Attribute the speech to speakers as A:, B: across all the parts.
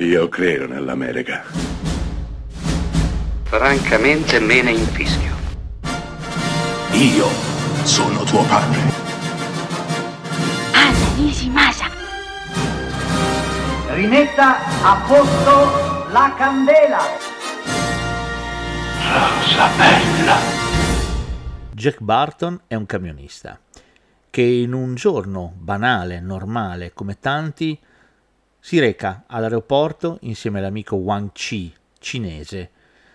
A: Io credo nell'America.
B: Francamente me ne infischio.
C: Io sono tuo padre.
D: Anna Nishimasa.
E: Rimetta a posto la candela.
C: Rosa bella.
F: Jack Barton è un camionista che in un giorno banale, normale come tanti, si reca all'aeroporto insieme all'amico Wang Chi, cinese,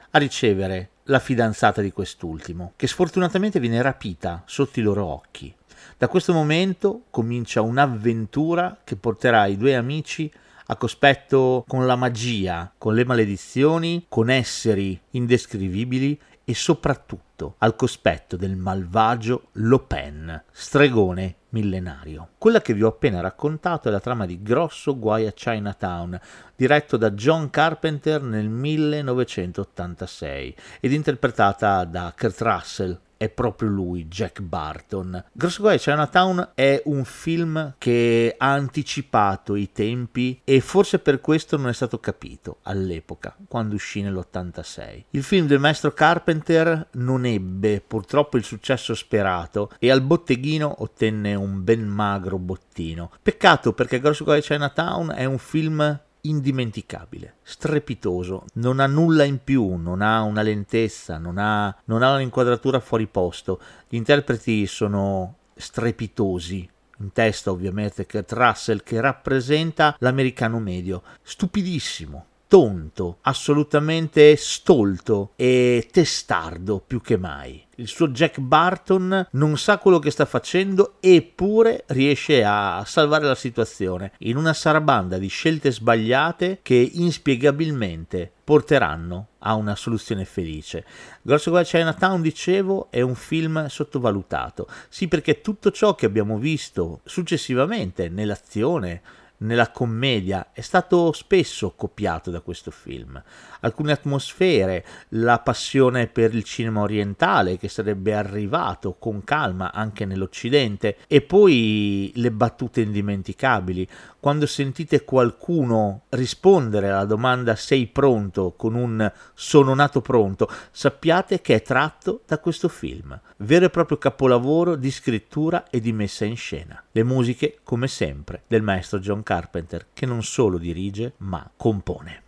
F: a ricevere la fidanzata di quest'ultimo, che sfortunatamente viene rapita sotto i loro occhi. Da questo momento comincia un'avventura che porterà i due amici a cospetto con la magia, con le maledizioni, con esseri indescrivibili e soprattutto al cospetto del malvagio Lopen, stregone millenario. Quella che vi ho appena raccontato è la trama di Grosso Guai a Chinatown, diretto da John Carpenter nel 1986 ed interpretata da Kurt Russell, è proprio lui, Jack Barton. Grosso Guai Chinatown è un film che ha anticipato i tempi e forse per questo non è stato capito all'epoca, quando uscì nell'86. Il film del maestro Carpenter non ebbe purtroppo il successo sperato e al botteghino ottenne un ben magro bottino. Peccato perché Grosso Guai Chinatown è un film indimenticabile, strepitoso, non ha nulla in più, non ha una lentezza, non ha, non ha un'inquadratura fuori posto, gli interpreti sono strepitosi, in testa ovviamente Kurt Russell che rappresenta l'americano medio, stupidissimo, tonto, assolutamente stolto e testardo più che mai. Il suo Jack Barton non sa quello che sta facendo eppure riesce a salvare la situazione in una sarabanda di scelte sbagliate che inspiegabilmente porteranno a una soluzione felice. Grosso Guai Chinatown, dicevo, è un film sottovalutato. Sì, perché tutto ciò che abbiamo visto successivamente nell'azione, nella commedia è stato spesso copiato da questo film. Alcune atmosfere, la passione per il cinema orientale che sarebbe arrivato con calma anche nell'Occidente e poi le battute indimenticabili. Quando sentite qualcuno rispondere alla domanda sei pronto con un sono nato pronto, sappiate che è tratto da questo film. Vero e proprio capolavoro di scrittura e di messa in scena. Le musiche, come sempre, del maestro John Carpenter, che non solo dirige, ma compone.